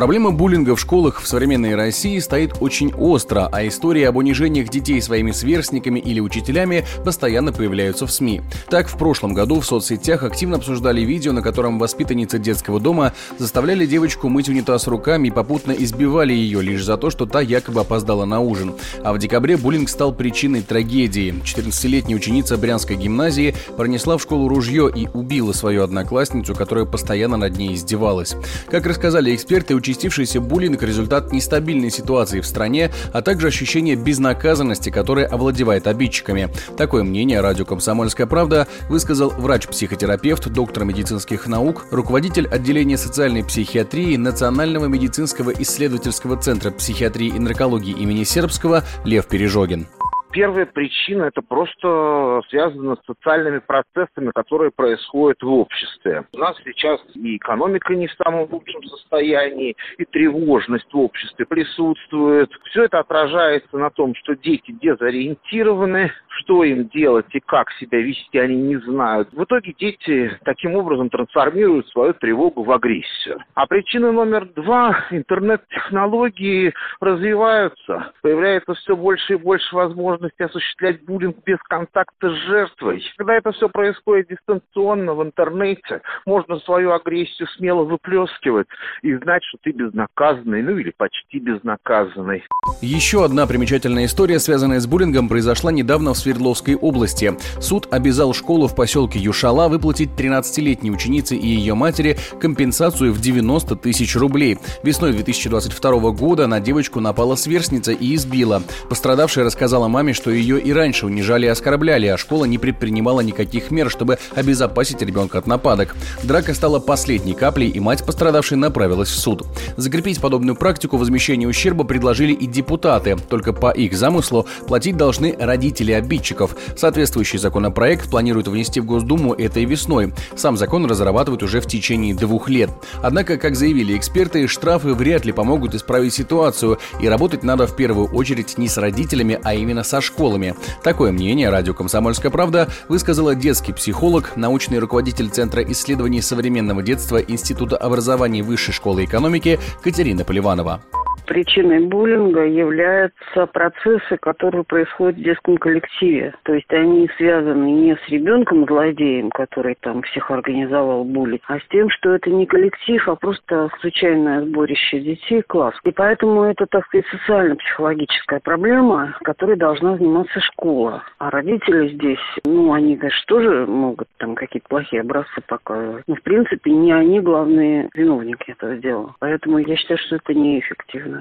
Проблема буллинга в школах в современной России стоит очень остро, а истории об унижениях детей своими сверстниками или учителями постоянно появляются в СМИ. Так, в прошлом году в соцсетях активно обсуждали видео, на котором воспитанницы детского дома заставляли девочку мыть унитаз руками и попутно избивали ее лишь за то, что та якобы опоздала на ужин. А в декабре буллинг стал причиной трагедии. 14-летняя ученица Брянской гимназии пронесла в школу ружье и убила свою одноклассницу, которая постоянно над ней издевалась. Как рассказали эксперты, учителя участившийся буллинг – результат нестабильной ситуации в стране, а также ощущение безнаказанности, которое овладевает обидчиками. Такое мнение радио «Комсомольская правда» высказал врач-психотерапевт, доктор медицинских наук, руководитель отделения социальной психиатрии Национального медицинского исследовательского центра психиатрии и наркологии имени Сербского Лев Пережогин. Первая причина это просто связано с социальными процессами, которые происходят в обществе. У нас сейчас и экономика не в самом лучшем состоянии, и тревожность в обществе присутствует. Все это отражается на том, что дети дезориентированы, что им делать и как себя вести они не знают. В итоге дети таким образом трансформируют свою тревогу в агрессию. А причина номер два – интернет-технологии развиваются, появляется все больше и больше возможностей возможности осуществлять буллинг без контакта с жертвой. Когда это все происходит дистанционно в интернете, можно свою агрессию смело выплескивать и знать, что ты безнаказанный, ну или почти безнаказанный. Еще одна примечательная история, связанная с буллингом, произошла недавно в Свердловской области. Суд обязал школу в поселке Юшала выплатить 13-летней ученице и ее матери компенсацию в 90 тысяч рублей. Весной 2022 года на девочку напала сверстница и избила. Пострадавшая рассказала маме, словами, что ее и раньше унижали и оскорбляли, а школа не предпринимала никаких мер, чтобы обезопасить ребенка от нападок. Драка стала последней каплей, и мать пострадавшей направилась в суд. Закрепить подобную практику возмещения ущерба предложили и депутаты. Только по их замыслу платить должны родители обидчиков. Соответствующий законопроект планируют внести в Госдуму этой весной. Сам закон разрабатывают уже в течение двух лет. Однако, как заявили эксперты, штрафы вряд ли помогут исправить ситуацию, и работать надо в первую очередь не с родителями, а именно школами. Такое мнение радио «Комсомольская правда» высказала детский психолог, научный руководитель Центра исследований современного детства Института образования Высшей школы экономики Катерина Поливанова причиной буллинга являются процессы, которые происходят в детском коллективе. То есть они связаны не с ребенком-злодеем, который там всех организовал буллинг, а с тем, что это не коллектив, а просто случайное сборище детей, класс. И поэтому это, так сказать, социально-психологическая проблема, которой должна заниматься школа. А родители здесь, ну, они, конечно, тоже могут там какие-то плохие образцы показывать. Но, в принципе, не они главные виновники этого дела. Поэтому я считаю, что это неэффективно.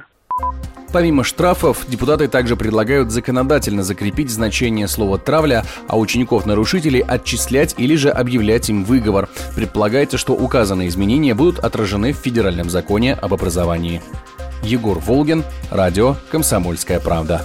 Помимо штрафов, депутаты также предлагают законодательно закрепить значение слова «травля», а учеников-нарушителей отчислять или же объявлять им выговор. Предполагается, что указанные изменения будут отражены в Федеральном законе об образовании. Егор Волгин, радио «Комсомольская правда».